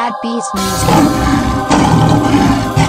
Bad Beast Music.